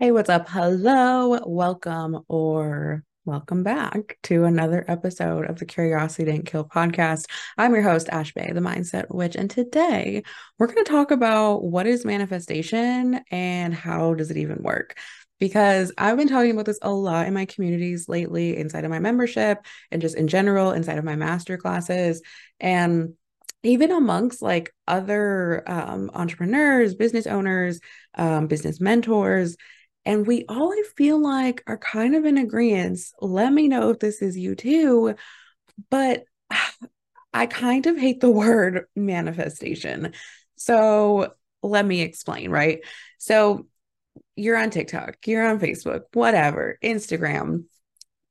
Hey, what's up? Hello, welcome or welcome back to another episode of the Curiosity Didn't Kill podcast. I'm your host, Ash Bae, the Mindset Witch, and today we're going to talk about what is manifestation and how does it even work. Because I've been talking about this a lot in my communities lately, inside of my membership and just in general, inside of my master classes. And even amongst like other um, entrepreneurs, business owners, um, business mentors, and we all, I feel like, are kind of in agreement. Let me know if this is you too. But I kind of hate the word manifestation. So let me explain, right? So you're on TikTok, you're on Facebook, whatever, Instagram.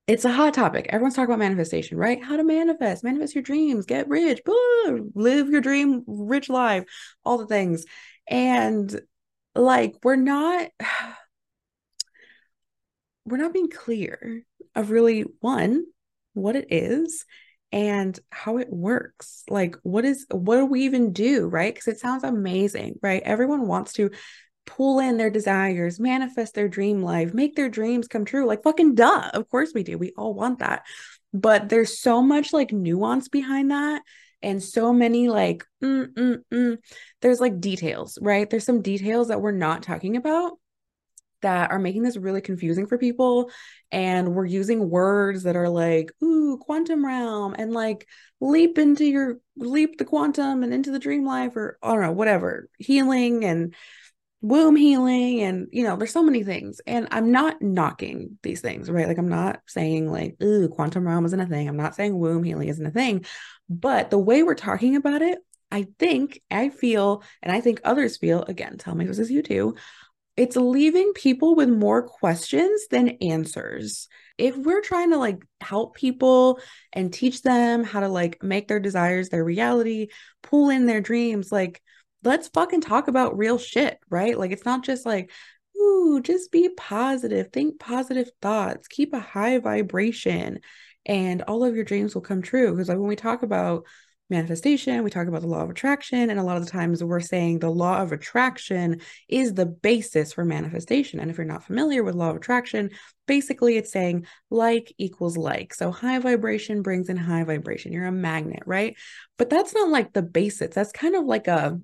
It's a hot topic. Everyone's talking about manifestation, right? How to manifest, manifest your dreams, get rich, blah, live your dream rich life, all the things. And like, we're not we're not being clear of really one what it is and how it works. Like what is what do we even do right? Because it sounds amazing right? Everyone wants to pull in their desires manifest their dream life make their dreams come true like fucking duh of course we do we all want that. But there's so much like nuance behind that and so many like mm, mm, mm. there's like details right? There's some details that we're not talking about that are making this really confusing for people and we're using words that are like ooh quantum realm and like leap into your leap the quantum and into the dream life or I don't know whatever healing and womb healing and you know there's so many things. And I'm not knocking these things right? Like I'm not saying like ooh quantum realm isn't a thing. I'm not saying womb healing isn't a thing. But the way we're talking about it I think I feel and I think others feel again tell me if this is you too it's leaving people with more questions than answers. If we're trying to like help people and teach them how to like make their desires their reality, pull in their dreams, like let's fucking talk about real shit, right? Like it's not just like, ooh, just be positive, think positive thoughts, keep a high vibration, and all of your dreams will come true. Because like when we talk about manifestation, we talk about the law of attraction, and a lot of the times we're saying the law of attraction is the basis for manifestation. And if you're not familiar with law of attraction, basically it's saying like equals like. So high vibration brings in high vibration. You're a magnet, right? But that's not like the basis. That's kind of like a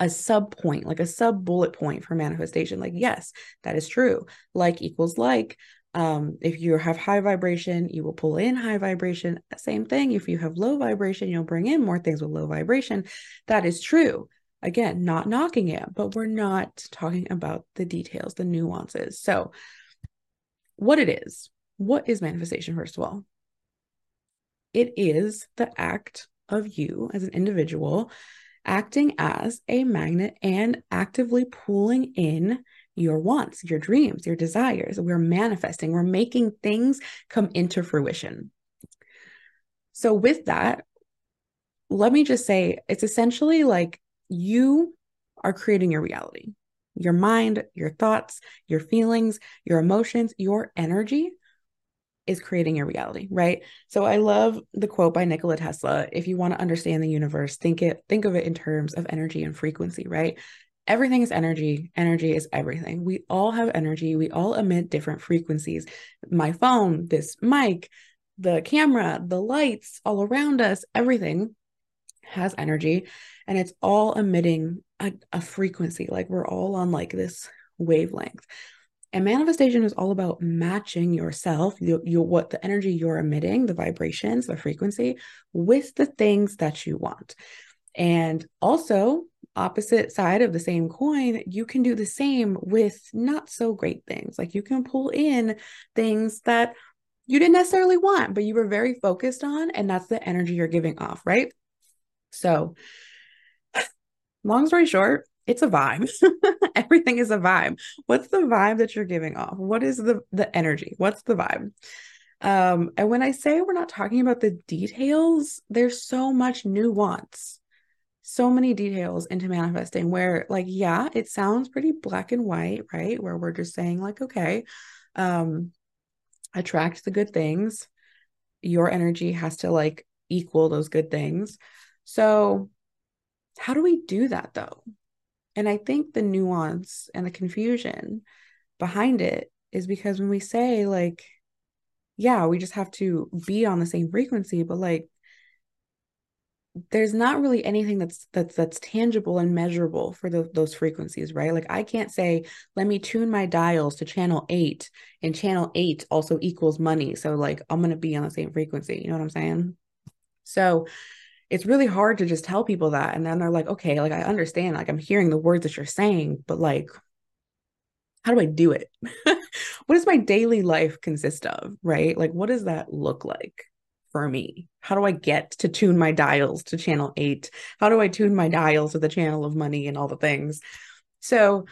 a sub point, like a sub bullet point for manifestation. Like, yes, that is true. Like equals like. Um, if you have high vibration, you will pull in high vibration. Same thing. If you have low vibration, you'll bring in more things with low vibration. That is true. Again, not knocking it, but we're not talking about the details, the nuances. So, what it is, what is manifestation, first of all? It is the act of you as an individual acting as a magnet and actively pulling in your wants, your dreams, your desires. We're manifesting, we're making things come into fruition. So, with that, let me just say it's essentially like you are creating your reality. Your mind, your thoughts, your feelings, your emotions, your energy is creating your reality, right? So I love the quote by Nikola Tesla, if you want to understand the universe, think it think of it in terms of energy and frequency, right? Everything is energy. Energy is everything. We all have energy. We all emit different frequencies. My phone, this mic, the camera, the lights all around us, everything has energy and it's all emitting a, a frequency. Like we're all on like this wavelength. And manifestation is all about matching yourself, you, you, what the energy you're emitting, the vibrations, the frequency, with the things that you want. And also, opposite side of the same coin, you can do the same with not so great things. Like you can pull in things that you didn't necessarily want, but you were very focused on, and that's the energy you're giving off, right? So, long story short, it's a vibe. Everything is a vibe. What's the vibe that you're giving off? What is the the energy? What's the vibe? Um, and when I say we're not talking about the details, there's so much nuance so many details into manifesting where like yeah it sounds pretty black and white right? Where we're just saying like okay um attract the good things. Your energy has to like equal those good things. So how do we do that though? And i think the nuance and the confusion behind it is because when we say like yeah we just have to be on the same frequency but like there's not really anything that's that's that's tangible and measurable for the, those frequencies right? Like i can't say let me tune my dials to channel 8 and channel 8 also equals money so like i'm going to be on the same frequency you know what i'm saying? So it's really hard to just tell people that and then they're like okay like i understand like i'm hearing the words that you're saying but like how do i do it? What does my daily life consist of right? Like what does that look like for me? How do I get to tune my dials to channel eight? How do I tune my dials to the channel of money and all the things? So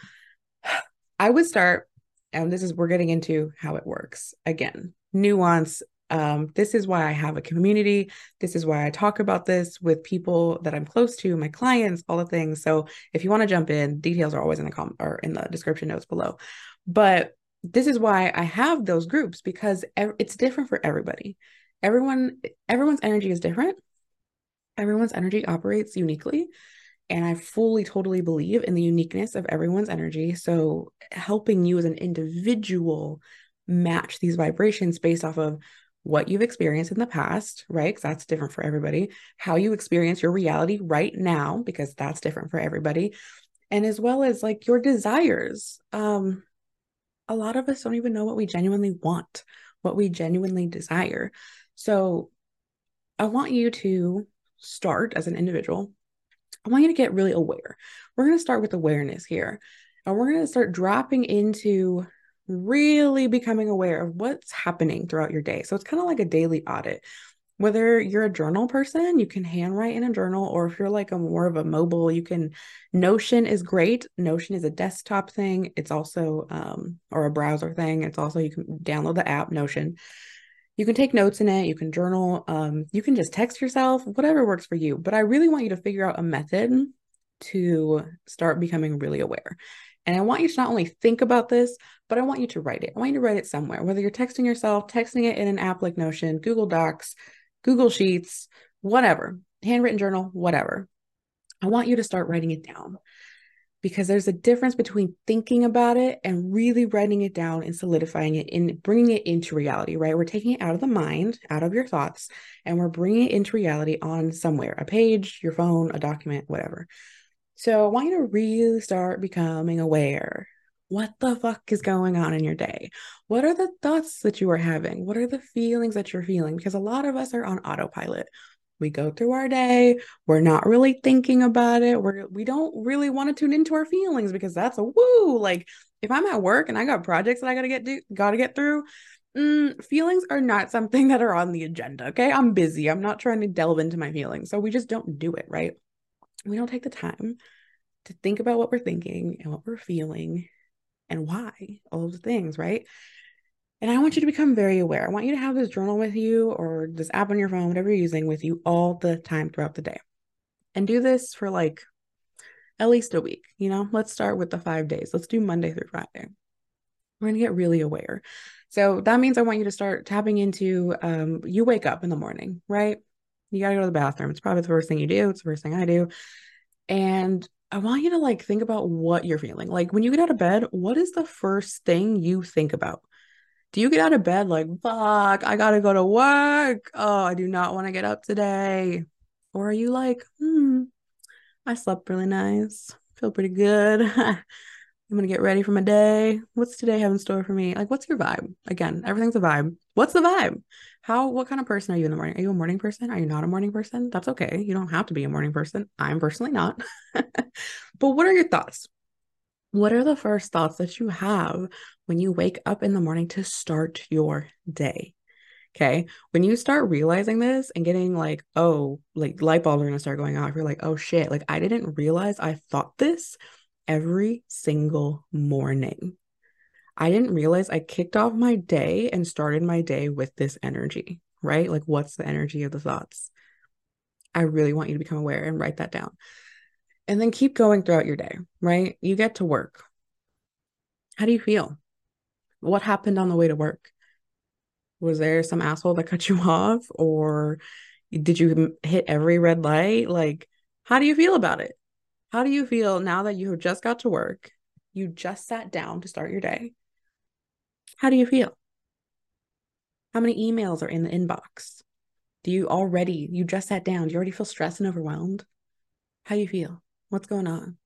I would start, and this is we're getting into how it works again, nuance. Um, this is why I have a community. This is why I talk about this with people that I'm close to, my clients, all the things. So if you want to jump in, details are always in the com or in the description notes below. But this is why I have those groups because it's different for everybody everyone everyone's energy is different. Everyone's energy operates uniquely. And i fully totally believe in the uniqueness of everyone's energy. So helping you as an individual match these vibrations based off of what you've experienced in the past right? Because that's different for everybody. How you experience your reality right now because that's different for everybody. And as well as like your desires. Um a lot of us don't even know what we genuinely want what we genuinely desire so I want you to start as an individual. I want you to get really aware. We're going to start with awareness here. And we're going to start dropping into really becoming aware of what's happening throughout your day. So it's kind of like a daily audit. Whether you're a journal person, you can handwrite in a journal, or if you're like a more of a mobile, you can. Notion is great. Notion is a desktop thing. It's also um, or a browser thing. It's also you can download the app Notion you can take notes in it, you can journal, um, you can just text yourself, whatever works for you. But I really want you to figure out a method to start becoming really aware. And I want you to not only think about this, but I want you to write it. I want you to write it somewhere, whether you're texting yourself, texting it in an app like Notion, Google Docs, Google Sheets, whatever, handwritten journal, whatever. I want you to start writing it down because there's a difference between thinking about it and really writing it down and solidifying it and bringing it into reality, right? We're taking it out of the mind, out of your thoughts, and we're bringing it into reality on somewhere a page, your phone, a document, whatever. So I want you to really start becoming aware. What the fuck is going on in your day? What are the thoughts that you are having? What are the feelings that you're feeling? Because a lot of us are on autopilot we go through our day we're not really thinking about it we're we don't really want to tune into our feelings because that's a woo like if i'm at work and i got projects that i gotta get do gotta get through mm, feelings are not something that are on the agenda okay? I'm busy i'm not trying to delve into my feelings so we just don't do it right? We don't take the time to think about what we're thinking and what we're feeling and why all of the things right and I want you to become very aware. I want you to have this journal with you or this app on your phone, whatever you're using with you all the time throughout the day. And do this for like at least a week. You know, let's start with the five days. Let's do Monday through Friday. We're going to get really aware. So that means I want you to start tapping into um, you wake up in the morning, right? You got to go to the bathroom. It's probably the first thing you do. It's the first thing I do. And I want you to like think about what you're feeling. Like when you get out of bed, what is the first thing you think about? Do you get out of bed like, fuck, I gotta go to work? Oh, I do not want to get up today. Or are you like, hmm, I slept really nice, feel pretty good. I'm gonna get ready for my day. What's today have in store for me? Like, what's your vibe? Again, everything's a vibe. What's the vibe? How, what kind of person are you in the morning? Are you a morning person? Are you not a morning person? That's okay. You don't have to be a morning person. I'm personally not. but what are your thoughts? What are the first thoughts that you have when you wake up in the morning to start your day? Okay. When you start realizing this and getting like, oh, like light bulbs are going to start going off, you're like, oh shit, like I didn't realize I thought this every single morning. I didn't realize I kicked off my day and started my day with this energy, right? Like, what's the energy of the thoughts? I really want you to become aware and write that down and then keep going throughout your day, right? You get to work. How do you feel? What happened on the way to work? Was there some asshole that cut you off or did you hit every red light? Like, how do you feel about it? How do you feel now that you have just got to work? You just sat down to start your day. How do you feel? How many emails are in the inbox? Do you already, you just sat down, do you already feel stressed and overwhelmed? How do you feel? What's going on?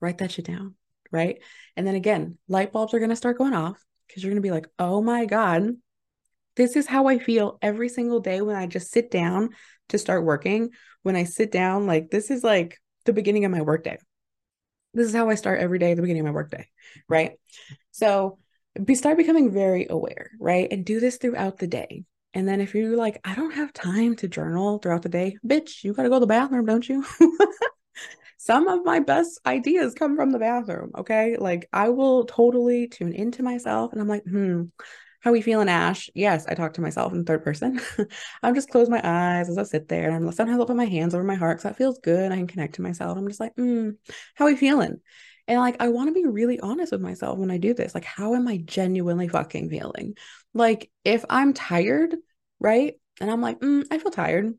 Write that shit down, right? And then again, light bulbs are going to start going off because you're going to be like, oh my God, this is how I feel every single day when I just sit down to start working. When I sit down, like, this is like the beginning of my workday. This is how I start every day the beginning of my workday, right? So, be start becoming very aware, right? And do this throughout the day. And then if you're like, I don't have time to journal throughout the day, bitch, you got to go to the bathroom, don't you? Some of my best ideas come from the bathroom. Okay. Like I will totally tune into myself and I'm like, hmm, how are we feeling, Ash? Yes, I talk to myself in third person. I'm just close my eyes as I sit there. And I'm sometimes I'll put my hands over my heart because that feels good. I can connect to myself. I'm just like, hmm, how are we feeling? And like, I want to be really honest with myself when I do this. Like, how am I genuinely fucking feeling? Like, if I'm tired, right? And I'm like, mm, I feel tired.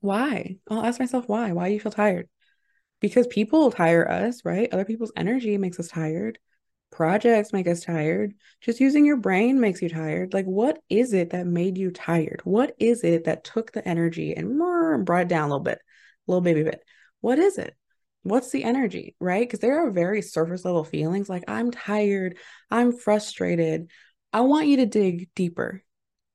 Why? I'll ask myself why. Why do you feel tired? Because people tire us, right? Other people's energy makes us tired. Projects make us tired. Just using your brain makes you tired. Like, what is it that made you tired? What is it that took the energy and brought it down a little bit, a little baby bit? What is it? what's the energy, right? Because there are very surface level feelings like I'm tired, I'm frustrated. I want you to dig deeper.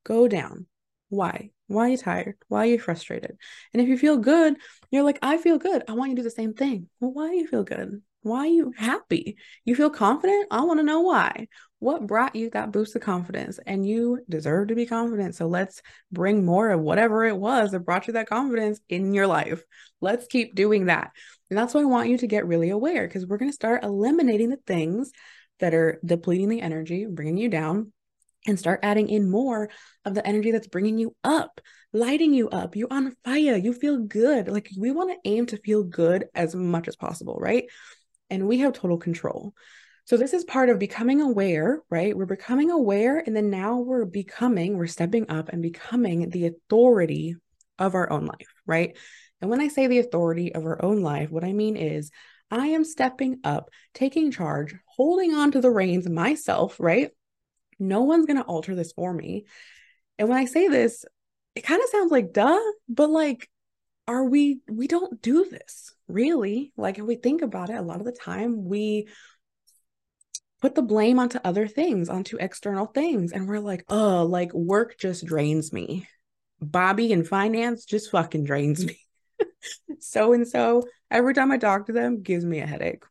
Go down. Why? Why are you tired? Why are you frustrated? And if you feel good, you're like, I feel good. I want you to do the same thing. Well, why do you feel good? Why are you happy? You feel confident? I want to know why. What brought you that boost of confidence? And you deserve to be confident. So let's bring more of whatever it was that brought you that confidence in your life. Let's keep doing that. And that's why I want you to get really aware because we're going to start eliminating the things that are depleting the energy, bringing you down, and start adding in more of the energy that's bringing you up, lighting you up. You're on fire. You feel good. Like we want to aim to feel good as much as possible, right? And we have total control. So this is part of becoming aware, right? We're becoming aware and then now we're becoming, we're stepping up and becoming the authority of our own life, right? And when I say the authority of our own life, what I mean is I am stepping up, taking charge, holding on to the reins myself, right? No one's going to alter this for me. And when I say this, it kind of sounds like duh, but like, are we, we don't do this really. Like, if we think about it, a lot of the time we put the blame onto other things, onto external things. And we're like, oh, like work just drains me. Bobby and finance just fucking drains me so and so, every time I talk to them, gives me a headache.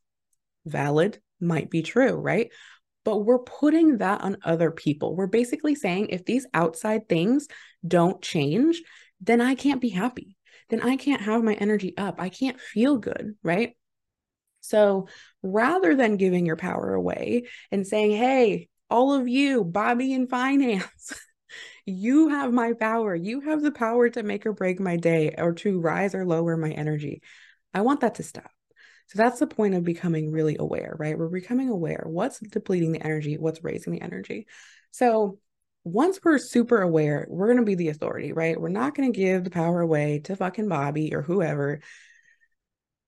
Valid, might be true, right? But we're putting that on other people. We're basically saying if these outside things don't change, then I can't be happy. Then I can't have my energy up. I can't feel good, right? So rather than giving your power away and saying, hey, all of you, Bobby in finance, you have my power. You have the power to make or break my day or to rise or lower my energy. I want that to stop. So that's the point of becoming really aware, right? We're becoming aware what's depleting the energy, what's raising the energy. So once we're super aware, we're going to be the authority, right? We're not going to give the power away to fucking Bobby or whoever,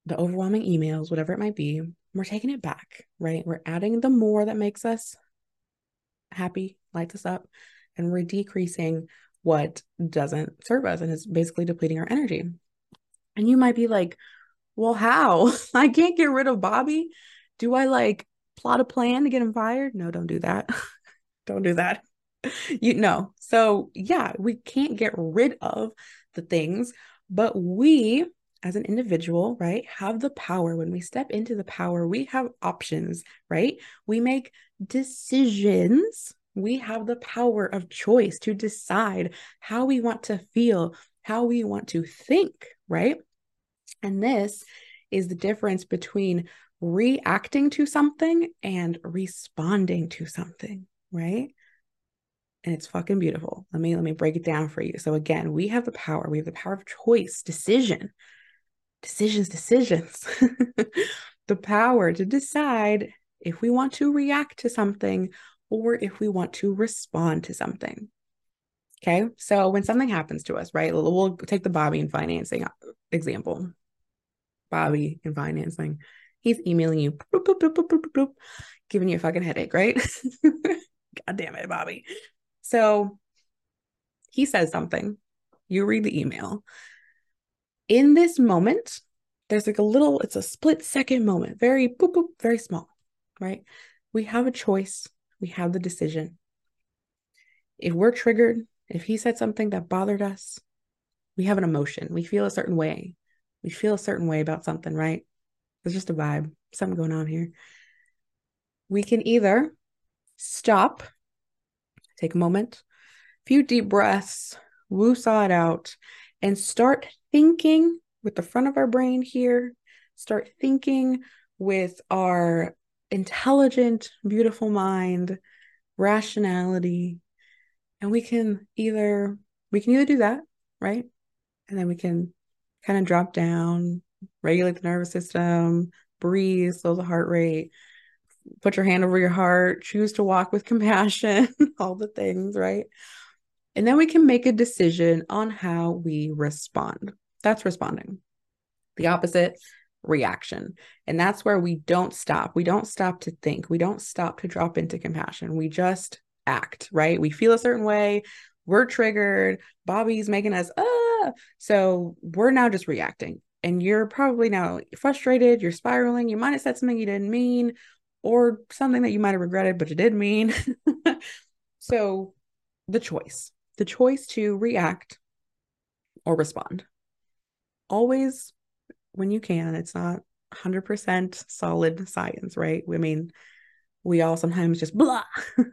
the overwhelming emails, whatever it might be. We're taking it back, right? We're adding the more that makes us happy, lights us up, and we're decreasing what doesn't serve us and is basically depleting our energy. And you might be like, well, how? I can't get rid of Bobby. Do I like plot a plan to get him fired? No, don't do that. don't do that. You know, so yeah, we can't get rid of the things, but we as an individual, right, have the power. When we step into the power, we have options, right? We make decisions we have the power of choice to decide how we want to feel, how we want to think, right? And this is the difference between reacting to something and responding to something, right? And it's fucking beautiful. Let me let me break it down for you. So again, we have the power. We have the power of choice, decision. Decisions, decisions. the power to decide if we want to react to something or if we want to respond to something. Okay. So when something happens to us, right? We'll take the Bobby and financing example. Bobby in financing. He's emailing you, bloop, bloop, bloop, giving you a fucking headache, right? God damn it, Bobby. So he says something. You read the email. In this moment, there's like a little, it's a split second moment, very boop, boop, very small, right? We have a choice. We have the decision. If we're triggered, if he said something that bothered us, we have an emotion. We feel a certain way. We feel a certain way about something, right? There's just a vibe, something going on here. We can either stop, take a moment, a few deep breaths, woo saw it out, and start thinking with the front of our brain here, start thinking with our intelligent, beautiful mind, rationality. And we can either we can either do that, right? And then we can kind of drop down, regulate the nervous system, breathe, slow the heart rate, put your hand over your heart, choose to walk with compassion, all the things, right? And then we can make a decision on how we respond. That's responding. The opposite, reaction. And that's where we don't stop. We don't stop to think. We don't stop to drop into compassion. We just act, right? We feel a certain way. We're triggered. Bobby's making us, ah. So we're now just reacting. And you're probably now frustrated. You're spiraling. You might have said something you didn't mean or something that you might have regretted, but you did mean. so the choice, the choice to react or respond. Always when you can, it's not 100% solid science, right? I mean, we all sometimes just blah.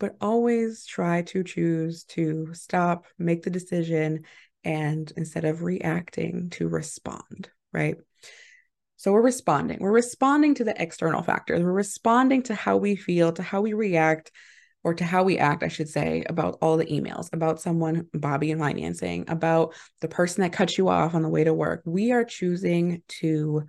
but always try to choose to stop, make the decision, and instead of reacting, to respond, right? So we're responding. We're responding to the external factors. We're responding to how we feel, to how we react, or to how we act, I should say, about all the emails, about someone, Bobby and financing, about the person that cut you off on the way to work. We are choosing to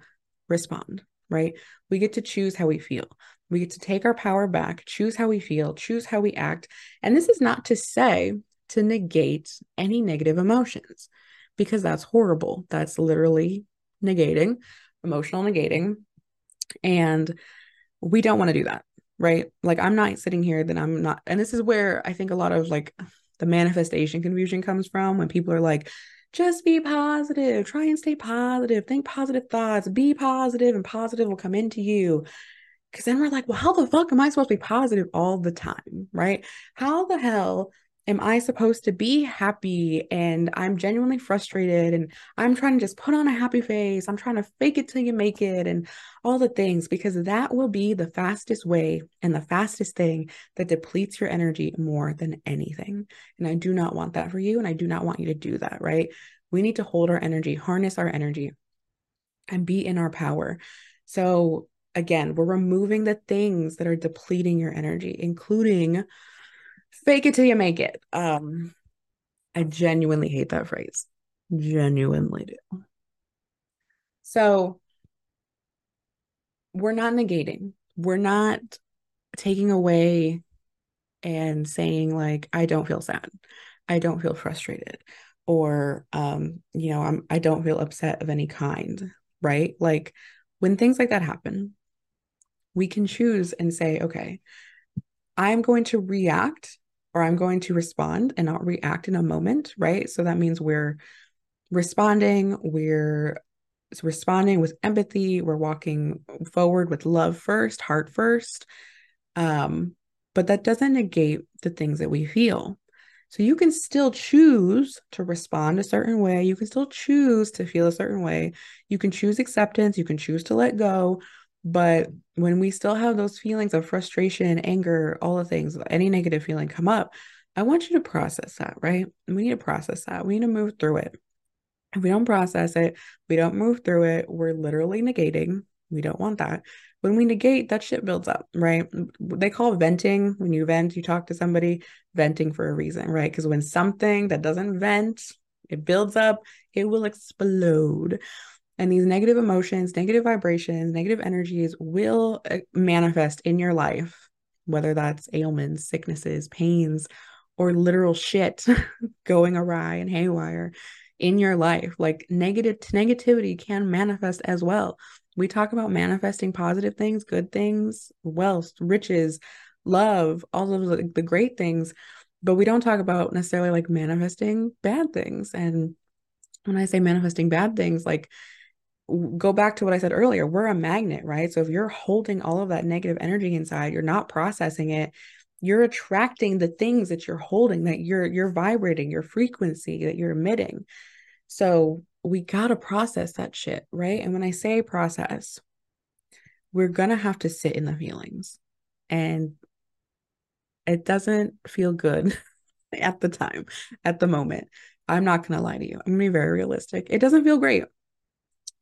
respond, right? We get to choose how we feel. We get to take our power back, choose how we feel, choose how we act. And this is not to say to negate any negative emotions, because that's horrible. That's literally negating, emotional negating. And we don't want to do that, right? Like, I'm not sitting here that I'm not. And this is where I think a lot of like the manifestation confusion comes from when people are like, just be positive, try and stay positive, think positive thoughts, be positive, and positive will come into you. Because then we're like, well, how the fuck am I supposed to be positive all the time? Right? How the hell am I supposed to be happy and I'm genuinely frustrated and I'm trying to just put on a happy face. I'm trying to fake it till you make it and all the things because that will be the fastest way and the fastest thing that depletes your energy more than anything. And I do not want that for you and I do not want you to do that, right? We need to hold our energy, harness our energy and be in our power. So again, we're removing the things that are depleting your energy, including fake it till you make it. Um, I genuinely hate that phrase. Genuinely do. So we're not negating. We're not taking away and saying like I don't feel sad. I don't feel frustrated or um you know I'm I don't feel upset of any kind, right? Like when things like that happen, we can choose and say, okay, I'm going to react or I'm going to respond and not react in a moment, right? So that means we're responding, we're responding with empathy, we're walking forward with love first, heart first. Um, but that doesn't negate the things that we feel. So you can still choose to respond a certain way. You can still choose to feel a certain way. You can choose acceptance. You can choose to let go. But when we still have those feelings of frustration, anger, all the things, any negative feeling come up, I want you to process that, right? We need to process that. We need to move through it. If we don't process it, we don't move through it, we're literally negating. We don't want that. When we negate, that shit builds up, right? They call venting when you vent, you talk to somebody, venting for a reason, right? Because when something that doesn't vent, it builds up, it will explode. And these negative emotions, negative vibrations, negative energies will uh, manifest in your life, whether that's ailments, sicknesses, pains, or literal shit going awry and haywire in your life. Like negative negativity can manifest as well. We talk about manifesting positive things, good things, wealth, riches, love, all of the, the great things, but we don't talk about necessarily like manifesting bad things. And when I say manifesting bad things, like go back to what I said earlier, we're a magnet, right? So if you're holding all of that negative energy inside, you're not processing it, you're attracting the things that you're holding, that you're you're vibrating, your frequency that you're emitting. So we got to process that shit, right? And when I say process, we're going to have to sit in the feelings. And it doesn't feel good at the time, at the moment. I'm not going to lie to you. I'm going to be very realistic. It doesn't feel great.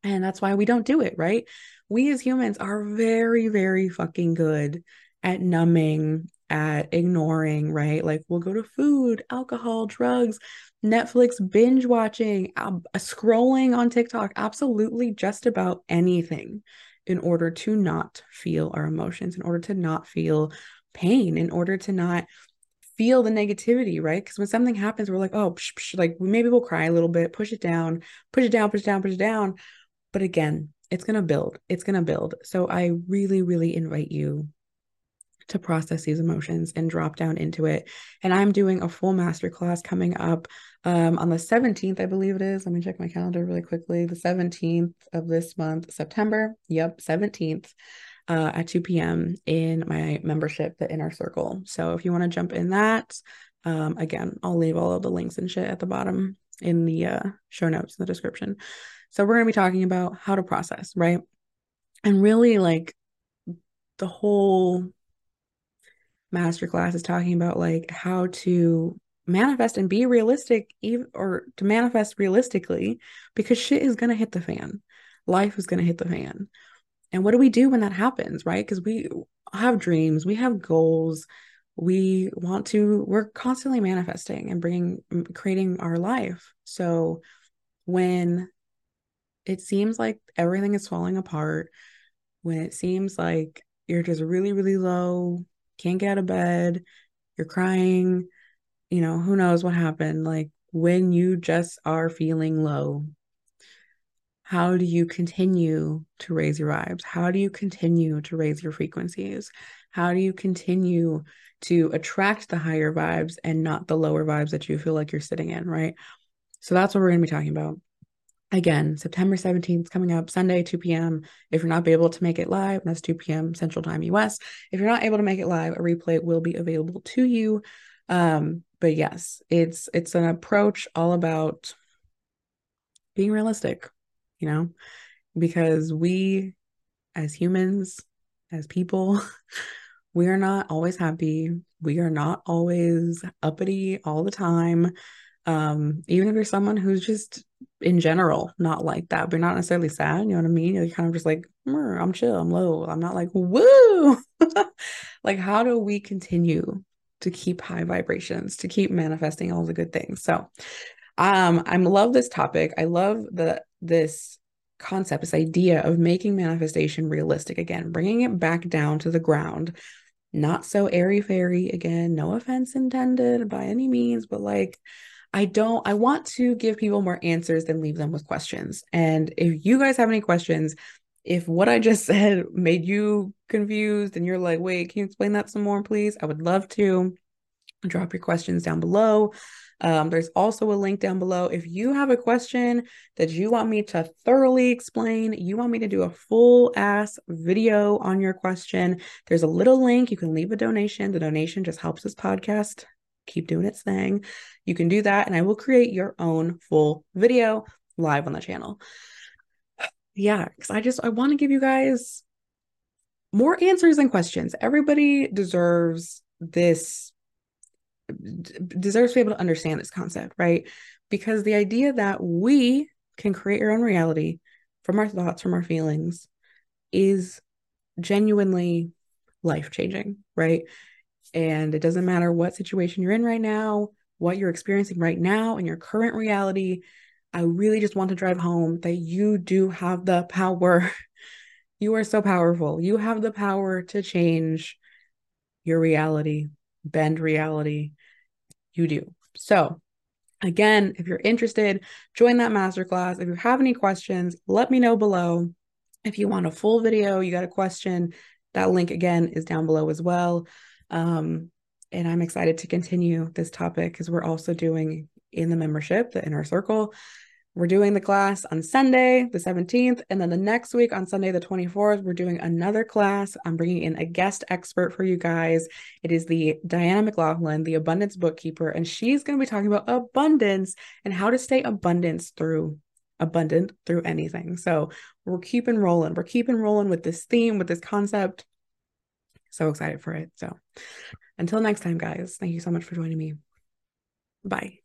And that's why we don't do it, right? We as humans are very, very fucking good at numbing, at ignoring, right? Like we'll go to food, alcohol, drugs, Netflix, binge watching, scrolling on TikTok, absolutely just about anything in order to not feel our emotions, in order to not feel pain, in order to not feel the negativity, right? Because when something happens, we're like, oh, psh, psh, like maybe we'll cry a little bit, push it down, push it down, push it down, push it down. But again, it's going to build. It's going to build. So I really, really invite you to process these emotions and drop down into it. And I'm doing a full masterclass coming up um, on the 17th, I believe it is. Let me check my calendar really quickly. The 17th of this month, September. Yep, 17th. Uh, at 2 p.m. in my membership, the inner circle. So if you want to jump in that, um, again, I'll leave all of the links and shit at the bottom in the uh, show notes in the description. So we're going to be talking about how to process, right? And really like the whole masterclass is talking about like how to manifest and be realistic even or to manifest realistically because shit is going to hit the fan. Life is going to hit the fan. And what do we do when that happens, right? Because we have dreams, we have goals, we want to we're constantly manifesting and bringing creating our life. So when it seems like everything is falling apart, when it seems like you're just really really low, can't get out of bed, you're crying, you know, who knows what happened. Like when you just are feeling low, how do you continue to raise your vibes? How do you continue to raise your frequencies? How do you continue to attract the higher vibes and not the lower vibes that you feel like you're sitting in, right? So that's what we're going to be talking about. Again, September 17th coming up, Sunday, 2 p.m. If you're not able to make it live, that's 2 p.m. Central Time US. If you're not able to make it live, a replay will be available to you. Um, but yes, it's it's an approach all about being realistic, you know, because we as humans, as people, we are not always happy. We are not always uppity all the time um even if you're someone who's just in general not like that but not necessarily sad you know what i mean? You're kind of just like i'm chill i'm low i'm not like woo! Like how do we continue to keep high vibrations to keep manifesting all the good things? So um i love this topic. I love the this concept this idea of making manifestation realistic again bringing it back down to the ground. Not so airy fairy again no offense intended by any means but like I don't, I want to give people more answers than leave them with questions. And if you guys have any questions, if what I just said made you confused and you're like, wait, can you explain that some more, please? I would love to drop your questions down below. Um, there's also a link down below. If you have a question that you want me to thoroughly explain, you want me to do a full ass video on your question, there's a little link. You can leave a donation. The donation just helps this podcast keep doing its thing. You can do that, and I will create your own full video live on the channel. Yeah, because I just I want to give you guys more answers and questions. Everybody deserves this deserves to be able to understand this concept, right? Because the idea that we can create our own reality from our thoughts, from our feelings, is genuinely life changing, right? And it doesn't matter what situation you're in right now, what you're experiencing right now in your current reality. I really just want to drive home that you do have the power. you are so powerful. You have the power to change your reality, bend reality. You do. So, again, if you're interested, join that masterclass. If you have any questions, let me know below. If you want a full video, you got a question, that link again is down below as well. Um, and I'm excited to continue this topic because we're also doing in the membership, the inner circle. We're doing the class on Sunday, the 17th. And then the next week on Sunday, the 24th, we're doing another class. I'm bringing in a guest expert for you guys. It is the Diana McLaughlin, the abundance bookkeeper. And she's going to be talking about abundance and how to stay abundance through abundant through anything. So we're keeping rolling. We're keeping rolling with this theme, with this concept. So excited for it. So until next time, guys, thank you so much for joining me. Bye.